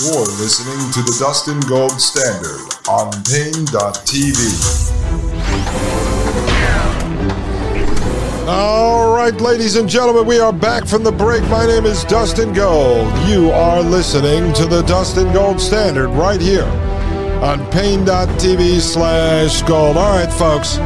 You're listening to the Dustin Gold Standard on Paine.tv. All right, ladies and gentlemen, we are back from the break. My name is Dustin Gold. You are listening to the Dustin Gold Standard right here on Paine.tv slash gold. All right, folks.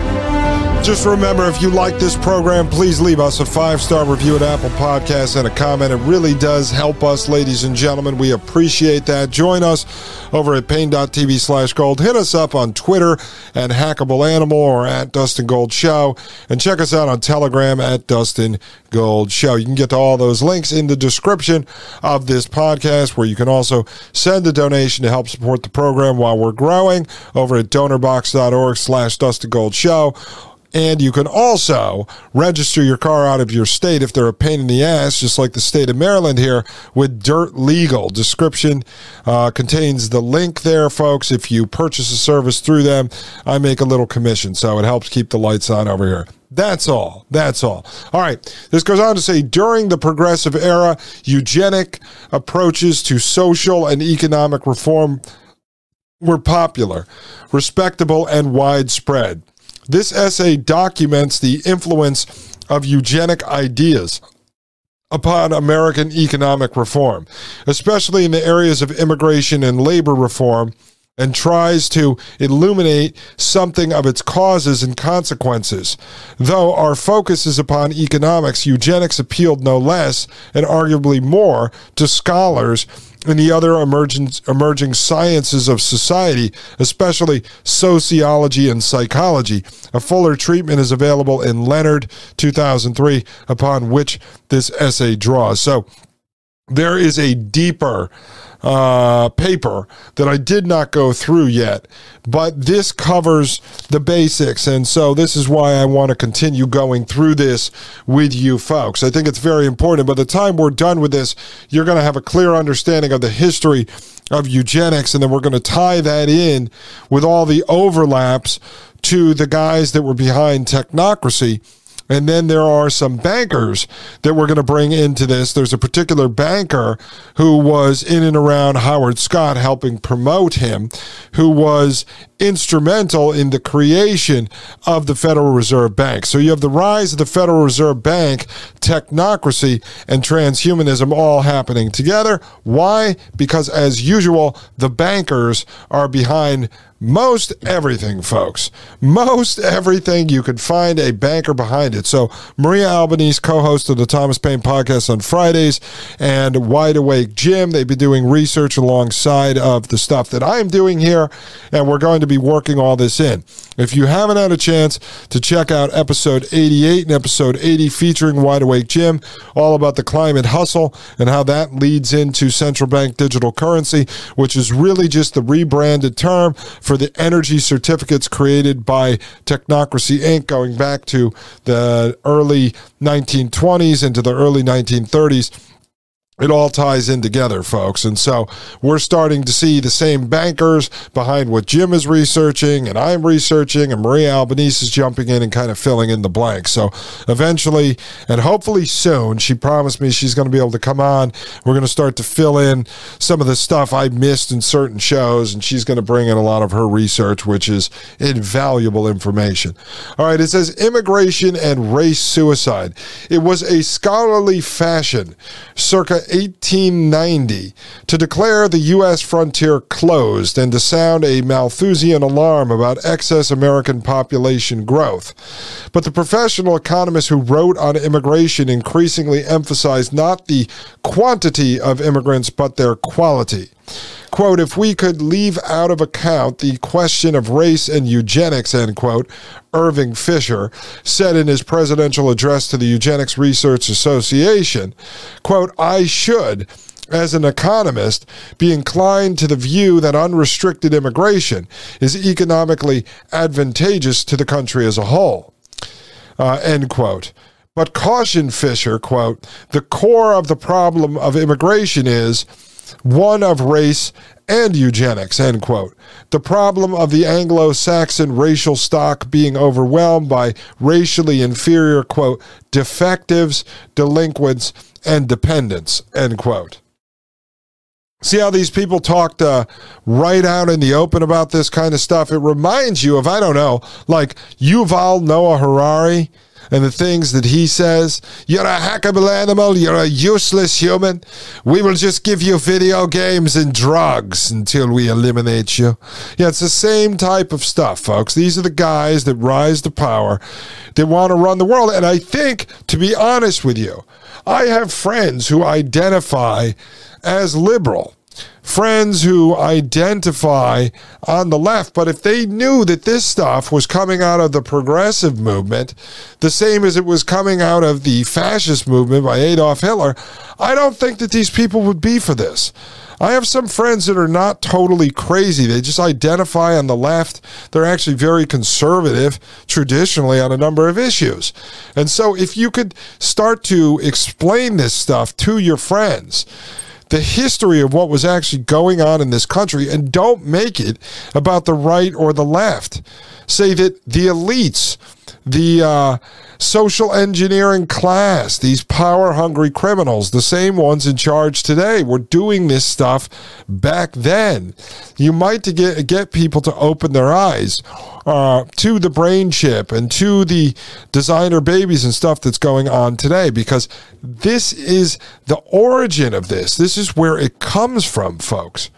Just remember, if you like this program, please leave us a five star review at Apple Podcasts and a comment. It really does help us, ladies and gentlemen. We appreciate that. Join us over at Paine.tv slash gold. Hit us up on Twitter at Hackable Animal or at Dustin Gold Show. And check us out on Telegram at Dustin Gold Show. You can get to all those links in the description of this podcast, where you can also send a donation to help support the program while we're growing over at donorbox.org slash Dustin Gold Show. And you can also register your car out of your state if they're a pain in the ass, just like the state of Maryland here, with Dirt Legal. Description uh, contains the link there, folks. If you purchase a service through them, I make a little commission, so it helps keep the lights on over here. That's all. That's all. All right. This goes on to say during the progressive era, eugenic approaches to social and economic reform were popular, respectable, and widespread. This essay documents the influence of eugenic ideas upon American economic reform, especially in the areas of immigration and labor reform, and tries to illuminate something of its causes and consequences. Though our focus is upon economics, eugenics appealed no less, and arguably more, to scholars in the other emerging, emerging sciences of society, especially sociology and psychology. A fuller treatment is available in Leonard 2003, upon which this essay draws. So there is a deeper uh, paper that I did not go through yet, but this covers the basics. And so this is why I want to continue going through this with you folks. I think it's very important. By the time we're done with this, you're going to have a clear understanding of the history of eugenics, and then we're going to tie that in with all the overlaps to the guys that were behind technocracy and then there are some bankers that we're going to bring into this. There's a particular banker who was in and around Howard Scott helping promote him, who was instrumental in the creation of the Federal Reserve Bank. So you have the rise of the Federal Reserve Bank, technocracy, and transhumanism all happening together. Why? Because, as usual, the bankers are behind most everything, folks. Most everything you could find a banker behind it. So, Maria Albanese, co host of the Thomas Paine podcast on Fridays, and Wide Awake Jim, they've been doing research alongside of the stuff that I'm doing here, and we're going to be working all this in. If you haven't had a chance to check out episode 88 and episode 80 featuring Wide Awake Jim, all about the climate hustle and how that leads into central bank digital currency, which is really just the rebranded term for the energy certificates created by Technocracy Inc. going back to the early 1920s into the early 1930s it all ties in together, folks. And so we're starting to see the same bankers behind what Jim is researching and I'm researching, and Maria Albanese is jumping in and kind of filling in the blanks. So eventually, and hopefully soon, she promised me she's going to be able to come on. We're going to start to fill in some of the stuff I missed in certain shows, and she's going to bring in a lot of her research, which is invaluable information. All right, it says immigration and race suicide. It was a scholarly fashion circa 1890 to declare the U.S. frontier closed and to sound a Malthusian alarm about excess American population growth. But the professional economists who wrote on immigration increasingly emphasized not the quantity of immigrants, but their quality quote, if we could leave out of account the question of race and eugenics, end quote, Irving Fisher said in his presidential address to the Eugenics Research Association, quote, I should as an economist, be inclined to the view that unrestricted immigration is economically advantageous to the country as a whole. Uh, end quote. But caution Fisher, quote, the core of the problem of immigration is one of race and eugenics, end quote. The problem of the Anglo Saxon racial stock being overwhelmed by racially inferior, quote, defectives, delinquents, and dependents, end quote. See how these people talked uh, right out in the open about this kind of stuff? It reminds you of, I don't know, like Yuval Noah Harari and the things that he says. You're a hackable animal. You're a useless human. We will just give you video games and drugs until we eliminate you. Yeah, it's the same type of stuff, folks. These are the guys that rise to power that want to run the world. And I think, to be honest with you, I have friends who identify as liberal friends who identify on the left. But if they knew that this stuff was coming out of the progressive movement, the same as it was coming out of the fascist movement by Adolf Hitler, I don't think that these people would be for this. I have some friends that are not totally crazy. They just identify on the left. They're actually very conservative traditionally on a number of issues. And so if you could start to explain this stuff to your friends, the history of what was actually going on in this country and don't make it about the right or the left. Say that the elites, the uh, social engineering class, these power hungry criminals, the same ones in charge today, were doing this stuff back then. You might to get get people to open their eyes uh, to the brain chip and to the designer babies and stuff that's going on today because this is the origin of this. This is where it comes from, folks.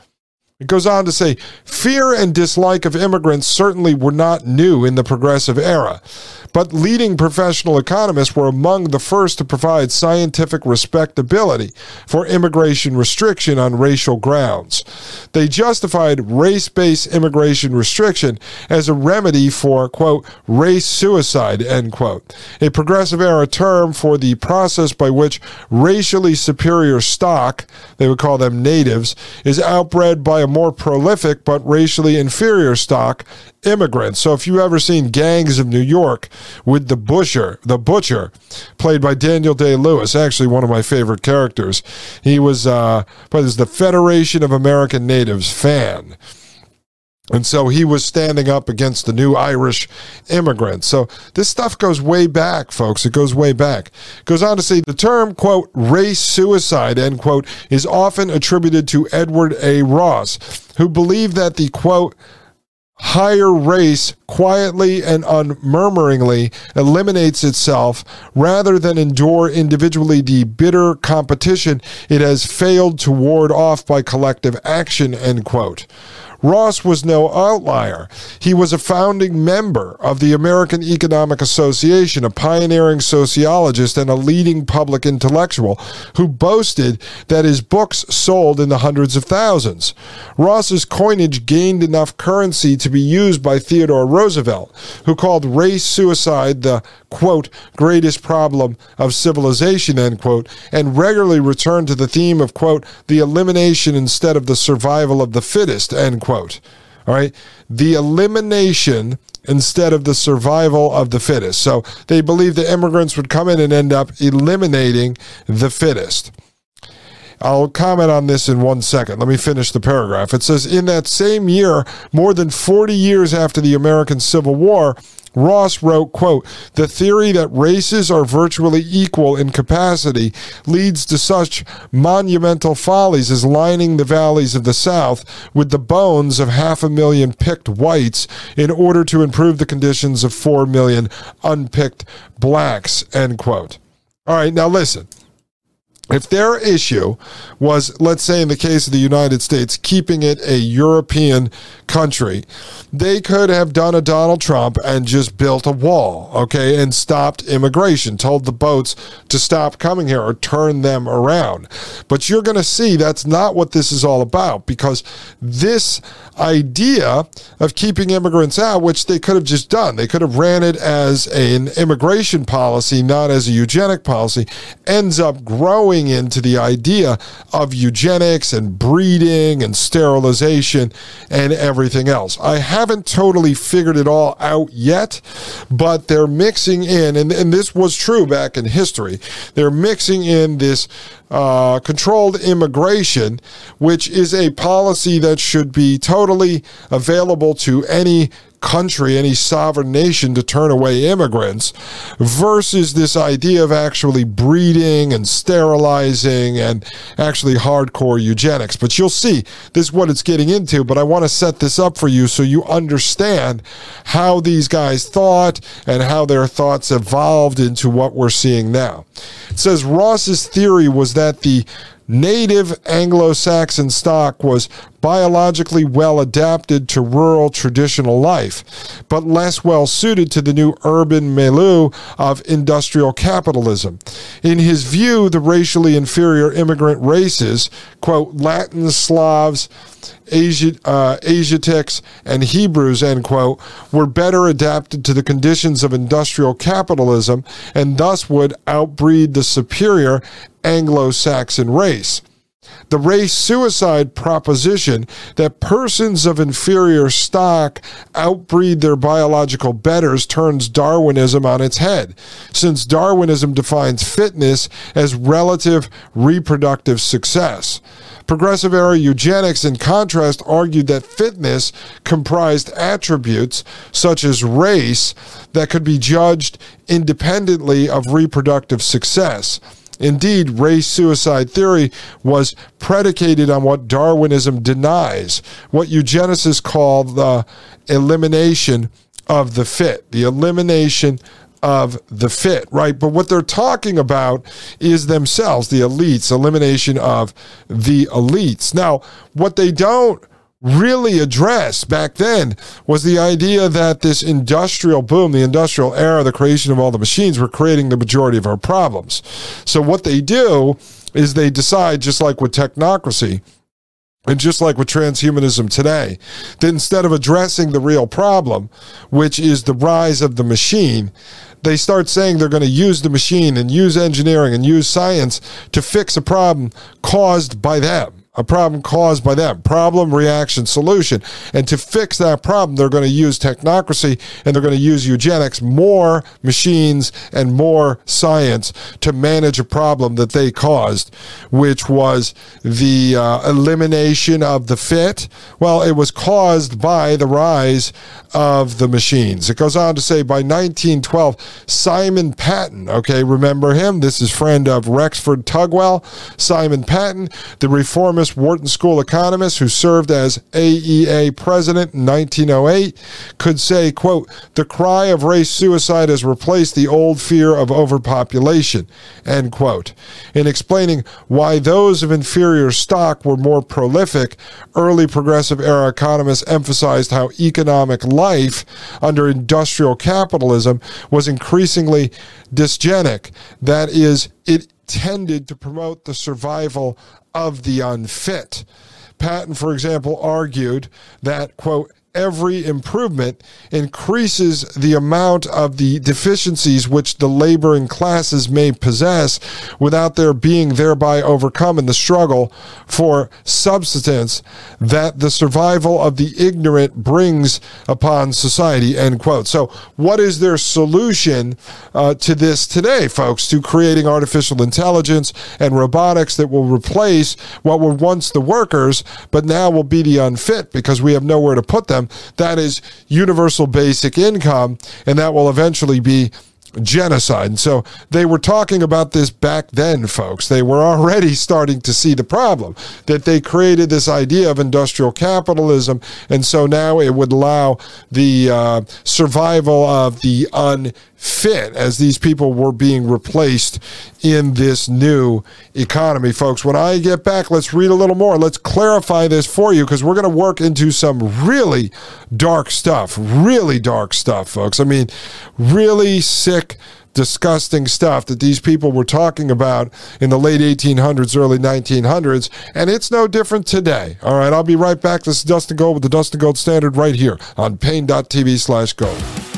It goes on to say fear and dislike of immigrants certainly were not new in the progressive era but leading professional economists were among the first to provide scientific respectability for immigration restriction on racial grounds. They justified race based immigration restriction as a remedy for, quote, race suicide, end quote, a progressive era term for the process by which racially superior stock, they would call them natives, is outbred by a more prolific but racially inferior stock immigrants. So if you ever seen Gangs of New York with the butcher, the butcher, played by Daniel Day Lewis, actually one of my favorite characters. He was, uh, but is the Federation of American Natives fan. And so he was standing up against the new Irish immigrants. So this stuff goes way back, folks. It goes way back. It goes on to say the term, quote, race suicide, end quote, is often attributed to Edward A. Ross, who believed that the, quote, higher race quietly and unmurmuringly eliminates itself rather than endure individually the bitter competition it has failed to ward off by collective action end quote Ross was no outlier. He was a founding member of the American Economic Association, a pioneering sociologist and a leading public intellectual who boasted that his books sold in the hundreds of thousands. Ross's coinage gained enough currency to be used by Theodore Roosevelt, who called race suicide the quote, greatest problem of civilization, end quote, and regularly returned to the theme of, quote, the elimination instead of the survival of the fittest, end quote. All right. The elimination instead of the survival of the fittest. So they believe the immigrants would come in and end up eliminating the fittest. I'll comment on this in one second. Let me finish the paragraph. It says In that same year, more than 40 years after the American Civil War, Ross wrote, quote, the theory that races are virtually equal in capacity leads to such monumental follies as lining the valleys of the South with the bones of half a million picked whites in order to improve the conditions of four million unpicked blacks, end quote. All right, now listen if their issue was, let's say in the case of the United States, keeping it a European country, they could have done a Donald Trump and just built a wall, okay, and stopped immigration, told the boats to stop coming here or turn them around. But you're going to see that's not what this is all about because this idea of keeping immigrants out, which they could have just done, they could have ran it as an immigration policy, not as a eugenic policy, ends up growing going into the idea of eugenics and breeding and sterilization and everything else. I haven't totally figured it all out yet, but they're mixing in, and, and this was true back in history, they're mixing in this uh, controlled immigration, which is a policy that should be totally available to any country, any sovereign nation to turn away immigrants versus this idea of actually breeding and sterilizing and actually hardcore eugenics. But you'll see this is what it's getting into. But I want to set this up for you so you understand how these guys thought and how their thoughts evolved into what we're seeing now. It says Ross's theory was that the native Anglo Saxon stock was biologically well adapted to rural traditional life, but less well suited to the new urban milieu of industrial capitalism. In his view, the racially inferior immigrant races, quote, Latin, Slavs, uh, Asiatics, and Hebrews, end quote, were better adapted to the conditions of industrial capitalism and thus would outbreed the superior Anglo Saxon race. The race suicide proposition that persons of inferior stock outbreed their biological betters turns Darwinism on its head, since Darwinism defines fitness as relative reproductive success. Progressive era eugenics, in contrast, argued that fitness comprised attributes such as race that could be judged independently of reproductive success. Indeed, race suicide theory was predicated on what Darwinism denies, what eugenicists call the elimination of the fit, the elimination of the fit, right? But what they're talking about is themselves, the elites, elimination of the elites. Now, what they don't really addressed back then was the idea that this industrial boom, the industrial era, the creation of all the machines were creating the majority of our problems. So what they do is they decide, just like with technocracy, and just like with transhumanism today, that instead of addressing the real problem, which is the rise of the machine, they start saying they're going to use the machine and use engineering and use science to fix a problem caused by them a problem caused by them. Problem, reaction, solution. And to fix that problem, they're going to use technocracy and they're going to use eugenics, more machines and more science to manage a problem that they caused, which was the uh, elimination of the fit. Well, it was caused by the rise of the machines. It goes on to say by 1912, Simon Patten, okay, remember him? This is friend of Rexford Tugwell. Simon Patten, the reformist Wharton School economist who served as AEA president in 1908 could say, quote, the cry of race suicide has replaced the old fear of overpopulation, end quote. In explaining why those of inferior stock were more prolific, early progressive era economists emphasized how economic life under industrial capitalism was increasingly dysgenic. That is, it tended to promote the survival of the unfit. Patten, for example, argued that, quote, every improvement increases the amount of the deficiencies which the laboring classes may possess without their being thereby overcome in the struggle for subsistence that the survival of the ignorant brings upon society end quote. So what is their solution uh, to this today folks? To creating artificial intelligence and robotics that will replace what were once the workers but now will be the unfit because we have nowhere to put them that is universal basic income, and that will eventually be genocide. And so they were talking about this back then, folks. They were already starting to see the problem that they created this idea of industrial capitalism. And so now it would allow the uh, survival of the un fit as these people were being replaced in this new economy, folks. When I get back, let's read a little more. Let's clarify this for you because we're going to work into some really dark stuff, really dark stuff, folks. I mean, really sick disgusting stuff that these people were talking about in the late 1800s, early 1900s, and it's no different today. All right, I'll be right back. This is Dustin Gold with the Dustin Gold Standard right here on Paine.tv slash gold.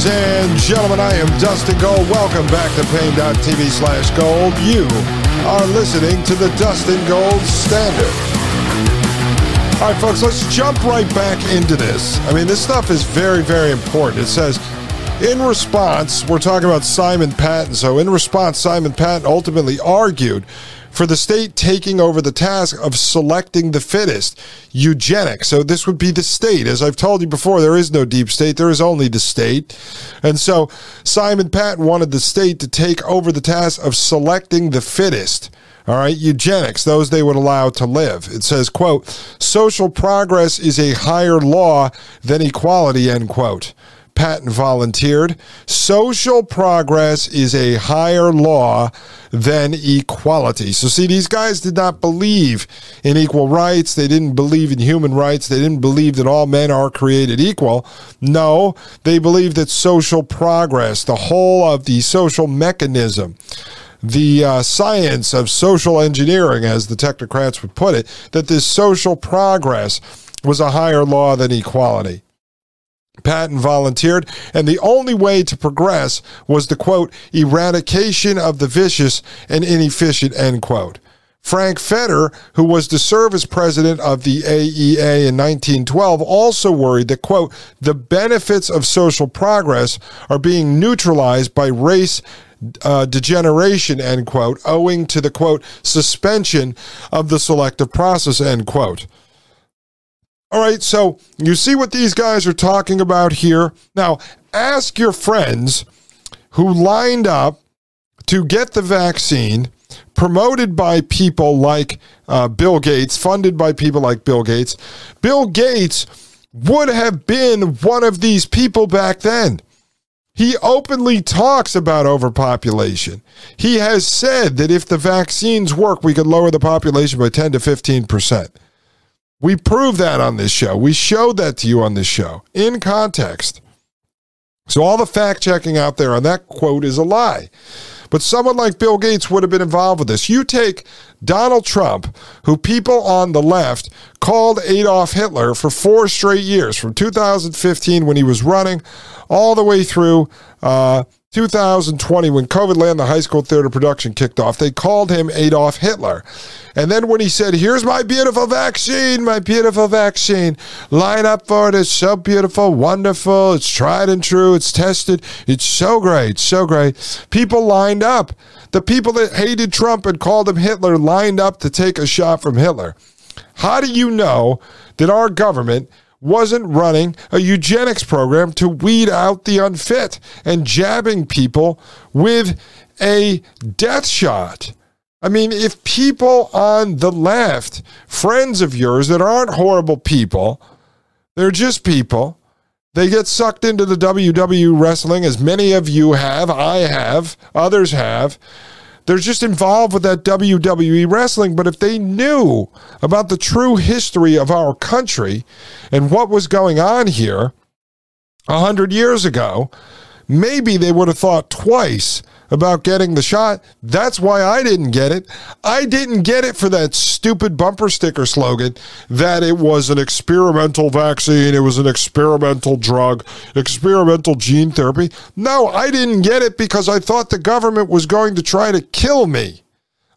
Ladies and gentlemen, I am Dustin Gold. Welcome back to Paine.tv slash gold. You are listening to the Dustin Gold Standard. All right, folks, let's jump right back into this. I mean, this stuff is very, very important. It says, in response, we're talking about Simon Patten. So, in response, Simon Patten ultimately argued for the state taking over the task of selecting the fittest, eugenics. So this would be the state. As I've told you before, there is no deep state, there is only the state. And so Simon Patten wanted the state to take over the task of selecting the fittest. All right, eugenics, those they would allow to live. It says, quote, social progress is a higher law than equality, end quote. Patten volunteered. Social progress is a higher law than equality. So, see, these guys did not believe in equal rights. They didn't believe in human rights. They didn't believe that all men are created equal. No, they believed that social progress, the whole of the social mechanism, the uh, science of social engineering, as the technocrats would put it, that this social progress was a higher law than equality. Patten volunteered, and the only way to progress was the quote, eradication of the vicious and inefficient, end quote. Frank Fetter, who was to serve as president of the AEA in 1912, also worried that, quote, the benefits of social progress are being neutralized by race uh, degeneration, end quote, owing to the, quote, suspension of the selective process, end quote. All right, so you see what these guys are talking about here. Now, ask your friends who lined up to get the vaccine promoted by people like uh, Bill Gates, funded by people like Bill Gates. Bill Gates would have been one of these people back then. He openly talks about overpopulation. He has said that if the vaccines work, we could lower the population by 10 to 15 percent. We proved that on this show. We showed that to you on this show in context. So all the fact checking out there on that quote is a lie. But someone like Bill Gates would have been involved with this. You take Donald Trump, who people on the left called Adolf Hitler for four straight years, from 2015 when he was running, all the way through uh, 2020, when COVID Land, the high school theater production kicked off, they called him Adolf Hitler. And then when he said, Here's my beautiful vaccine, my beautiful vaccine, line up for it. It's so beautiful, wonderful. It's tried and true. It's tested. It's so great, so great. People lined up. The people that hated Trump and called him Hitler lined up to take a shot from Hitler. How do you know that our government wasn't running a eugenics program to weed out the unfit and jabbing people with a death shot. I mean, if people on the left, friends of yours that aren't horrible people, they're just people, they get sucked into the WWE wrestling, as many of you have, I have, others have they're just involved with that WWE wrestling. But if they knew about the true history of our country and what was going on here a hundred years ago, maybe they would have thought twice about getting the shot. That's why I didn't get it. I didn't get it for that stupid bumper sticker slogan that it was an experimental vaccine, it was an experimental drug, experimental gene therapy. No, I didn't get it because I thought the government was going to try to kill me.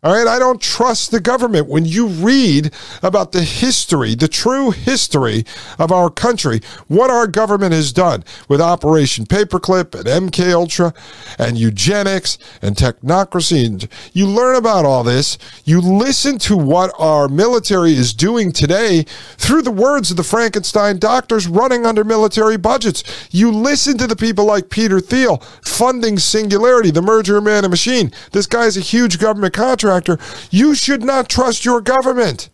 All right, I don't trust the government. When you read about the history, the true history of our country, what our government has done with Operation Paperclip and MK Ultra and eugenics and technocracy, and you learn about all this. You listen to what our military is doing today through the words of the Frankenstein doctors running under military budgets. You listen to the people like Peter Thiel funding Singularity, the merger of man and machine. This guy's a huge government contractor contractor, you should not trust your government.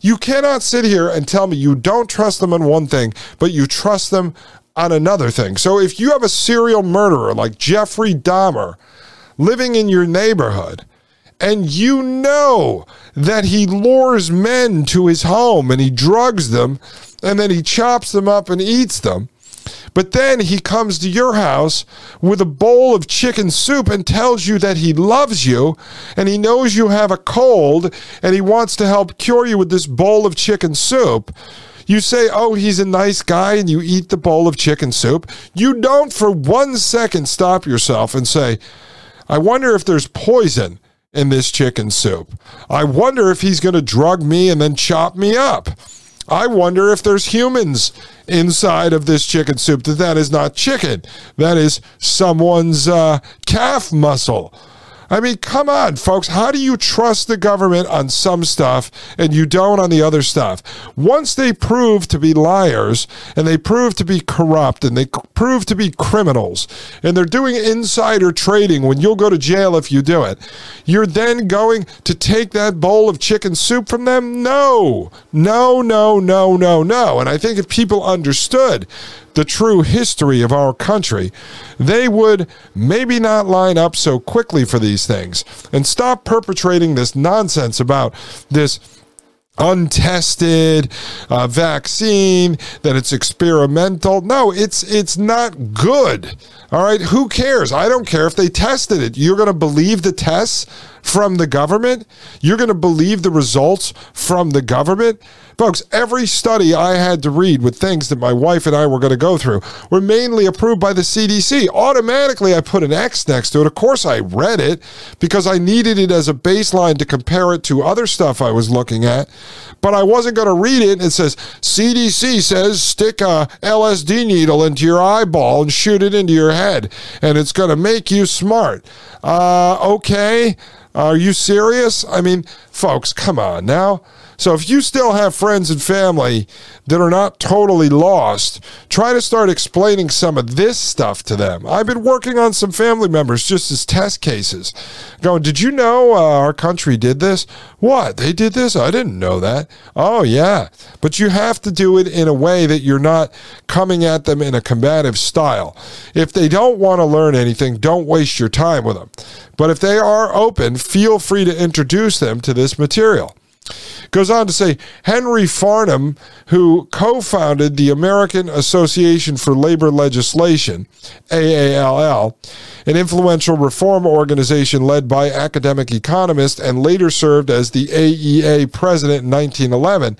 You cannot sit here and tell me you don't trust them on one thing, but you trust them on another thing. So if you have a serial murderer like Jeffrey Dahmer living in your neighborhood, and you know that he lures men to his home and he drugs them and then he chops them up and eats them. But then he comes to your house with a bowl of chicken soup and tells you that he loves you and he knows you have a cold and he wants to help cure you with this bowl of chicken soup. You say, oh, he's a nice guy, and you eat the bowl of chicken soup. You don't for one second stop yourself and say, I wonder if there's poison in this chicken soup. I wonder if he's going to drug me and then chop me up. I wonder if there's humans inside of this chicken soup that that is not chicken. That is someone's uh, calf muscle. I mean, come on, folks. How do you trust the government on some stuff and you don't on the other stuff? Once they prove to be liars and they prove to be corrupt and they prove to be criminals and they're doing insider trading when you'll go to jail if you do it, you're then going to take that bowl of chicken soup from them? No, no, no, no, no, no. And I think if people understood the true history of our country, they would maybe not line up so quickly for these things. And stop perpetrating this nonsense about this untested uh, vaccine that it's experimental. No it's it's not good. All right? Who cares? I don't care if they tested it. You're going to believe the tests from the government? You're going to believe the results from the government Folks, every study I had to read with things that my wife and I were going to go through were mainly approved by the CDC. Automatically, I put an X next to it. Of course, I read it because I needed it as a baseline to compare it to other stuff I was looking at. But I wasn't going to read it. It says CDC says stick a LSD needle into your eyeball and shoot it into your head, and it's going to make you smart. Uh, okay. Are you serious? I mean, folks, come on now. So if you still have friends and family that are not totally lost, try to start explaining some of this stuff to them. I've been working on some family members just as test cases. Going, did you know uh, our country did this? What? They did this? I didn't know that. Oh, yeah. But you have to do it in a way that you're not coming at them in a combative style. If they don't want to learn anything, don't waste your time with them. But if they are open, feel free to introduce them to this material. Goes on to say Henry Farnam, who co founded the American Association for Labor Legislation, AALL, an influential reform organization led by academic economists and later served as the AEA president in 1911,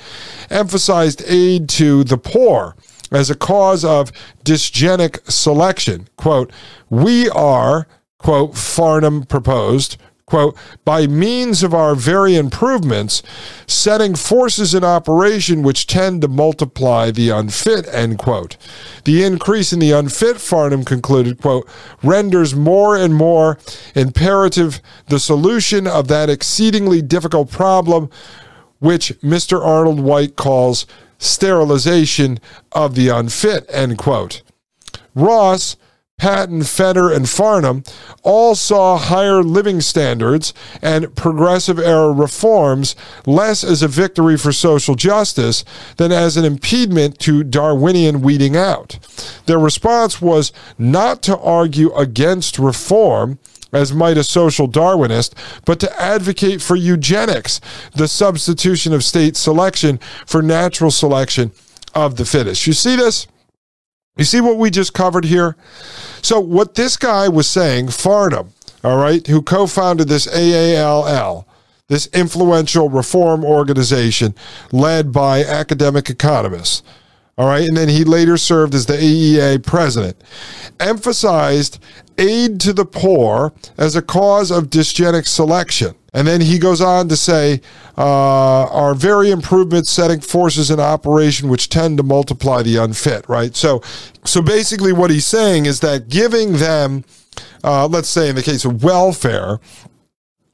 emphasized aid to the poor as a cause of dysgenic selection. Quote, we are, quote, Farnam proposed, quote, by means of our very improvements, setting forces in operation which tend to multiply the unfit, end quote. The increase in the unfit, Farnam concluded, quote, renders more and more imperative the solution of that exceedingly difficult problem which Mr. Arnold White calls sterilization of the unfit, end quote. Ross Patten, Fetter, and Farnam all saw higher living standards and progressive era reforms less as a victory for social justice than as an impediment to Darwinian weeding out. Their response was not to argue against reform as might a social Darwinist, but to advocate for eugenics, the substitution of state selection for natural selection of the fittest. You see this? You see what we just covered here? So, what this guy was saying, Farnam, all right, who co founded this AALL, this influential reform organization led by academic economists, all right, and then he later served as the AEA president, emphasized aid to the poor as a cause of dysgenic selection. And then he goes on to say, uh, our very improvements setting forces in operation which tend to multiply the unfit, right? So, so basically what he's saying is that giving them, uh, let's say in the case of welfare,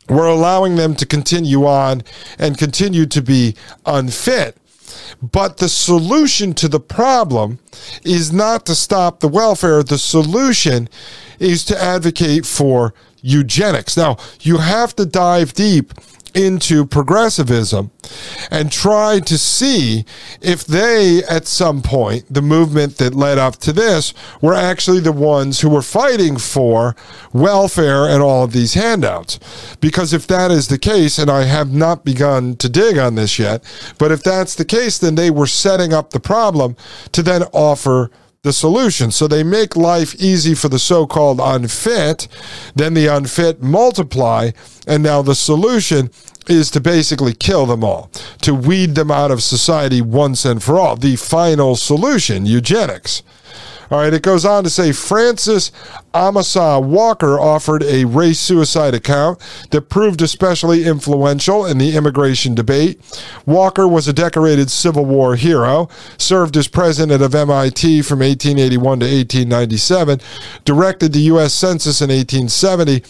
we're allowing them to continue on and continue to be unfit. But the solution to the problem is not to stop the welfare. The solution is to advocate for eugenics. Now, you have to dive deep into progressivism and try to see if they, at some point, the movement that led up to this, were actually the ones who were fighting for welfare and all of these handouts. Because if that is the case, and I have not begun to dig on this yet, but if that's the case, then they were setting up the problem to then offer the solution. So they make life easy for the so called unfit, then the unfit multiply, and now the solution is to basically kill them all, to weed them out of society once and for all. The final solution, eugenics. All right, it goes on to say Francis Amasa Walker offered a race suicide account that proved especially influential in the immigration debate. Walker was a decorated Civil War hero, served as president of MIT from 1881 to 1897, directed the U.S. Census in 1870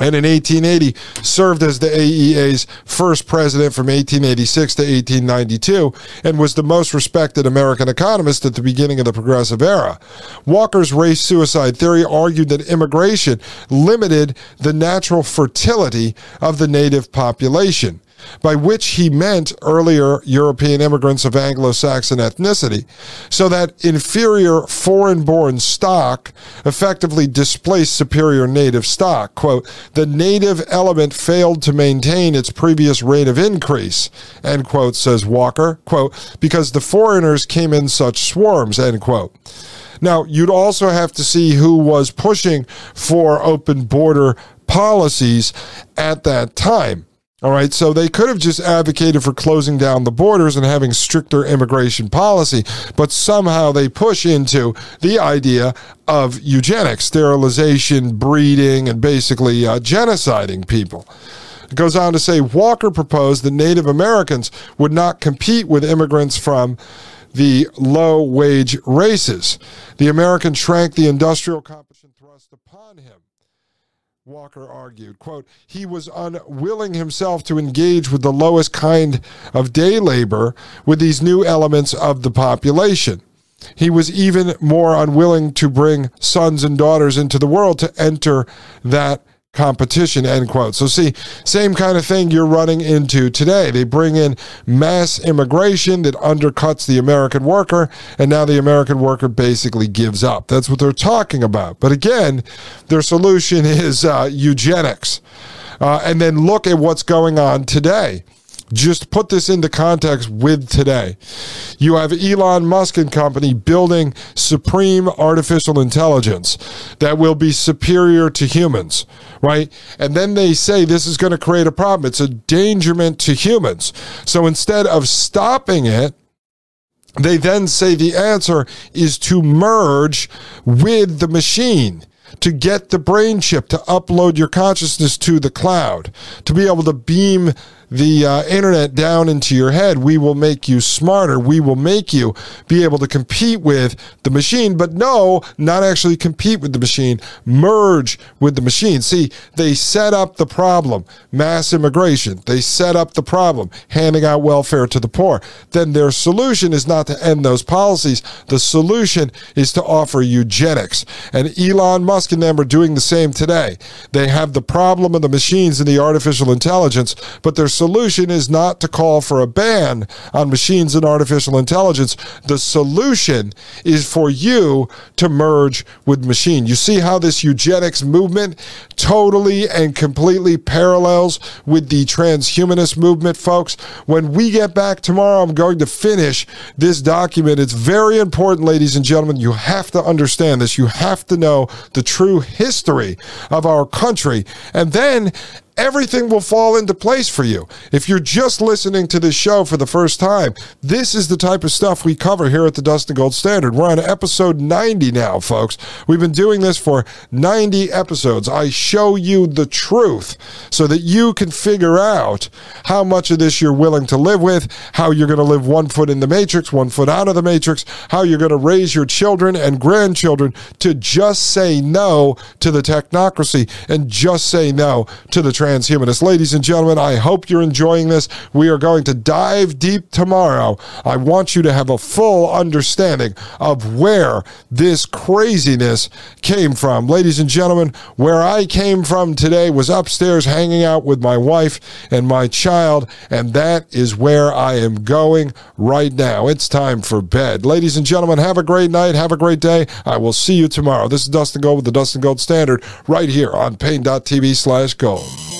and in 1880 served as the AEA's first president from 1886 to 1892 and was the most respected American economist at the beginning of the progressive era. Walker's race suicide theory argued that immigration limited the natural fertility of the native population by which he meant earlier European immigrants of Anglo Saxon ethnicity, so that inferior foreign born stock effectively displaced superior native stock. Quote, the native element failed to maintain its previous rate of increase, end quote, says Walker, quote, because the foreigners came in such swarms, end quote. Now, you'd also have to see who was pushing for open border policies at that time. All right, so they could have just advocated for closing down the borders and having stricter immigration policy, but somehow they push into the idea of eugenics, sterilization, breeding, and basically uh, genociding people. It goes on to say Walker proposed that Native Americans would not compete with immigrants from the low wage races. The American shrank the industrial competition thrust upon him. Walker argued, quote, he was unwilling himself to engage with the lowest kind of day labor with these new elements of the population. He was even more unwilling to bring sons and daughters into the world to enter that competition end quote. So see same kind of thing you're running into today. They bring in mass immigration that undercuts the american worker and now the american worker basically gives up. That's what they're talking about. But again their solution is uh, eugenics. Uh, and then look at what's going on today just put this into context with today. You have Elon Musk and company building supreme artificial intelligence that will be superior to humans, right? And then they say this is going to create a problem. It's a dangerment to humans. So instead of stopping it, they then say the answer is to merge with the machine to get the brain chip to upload your consciousness to the cloud, to be able to beam the uh, internet down into your head. We will make you smarter. We will make you be able to compete with the machine, but no, not actually compete with the machine, merge with the machine. See, they set up the problem, mass immigration. They set up the problem, handing out welfare to the poor. Then their solution is not to end those policies. The solution is to offer eugenics. And Elon Musk and them are doing the same today. They have the problem of the machines and the artificial intelligence, but their solution is not to call for a ban on machines and artificial intelligence. The solution is for you to merge with machine. You see how this eugenics movement totally and completely parallels with the transhumanist movement, folks. When we get back tomorrow, I'm going to finish this document. It's very important, ladies and gentlemen. You have to understand this. You have to know the true history of our country. And then everything will fall into place for you. If you're just listening to this show for the first time, this is the type of stuff we cover here at the Dustin Gold Standard. We're on episode 90 now, folks. We've been doing this for 90 episodes. I show you the truth so that you can figure out how much of this you're willing to live with, how you're going to live one foot in the matrix, one foot out of the matrix, how you're going to raise your children and grandchildren to just say no to the technocracy and just say no to the trans transhumanist. Ladies and gentlemen, I hope you're enjoying this. We are going to dive deep tomorrow. I want you to have a full understanding of where this craziness came from. Ladies and gentlemen, where I came from today was upstairs hanging out with my wife and my child, and that is where I am going right now. It's time for bed. Ladies and gentlemen, have a great night. Have a great day. I will see you tomorrow. This is Dustin Gold with the Dustin Gold Standard right here on Paine.tv slash gold.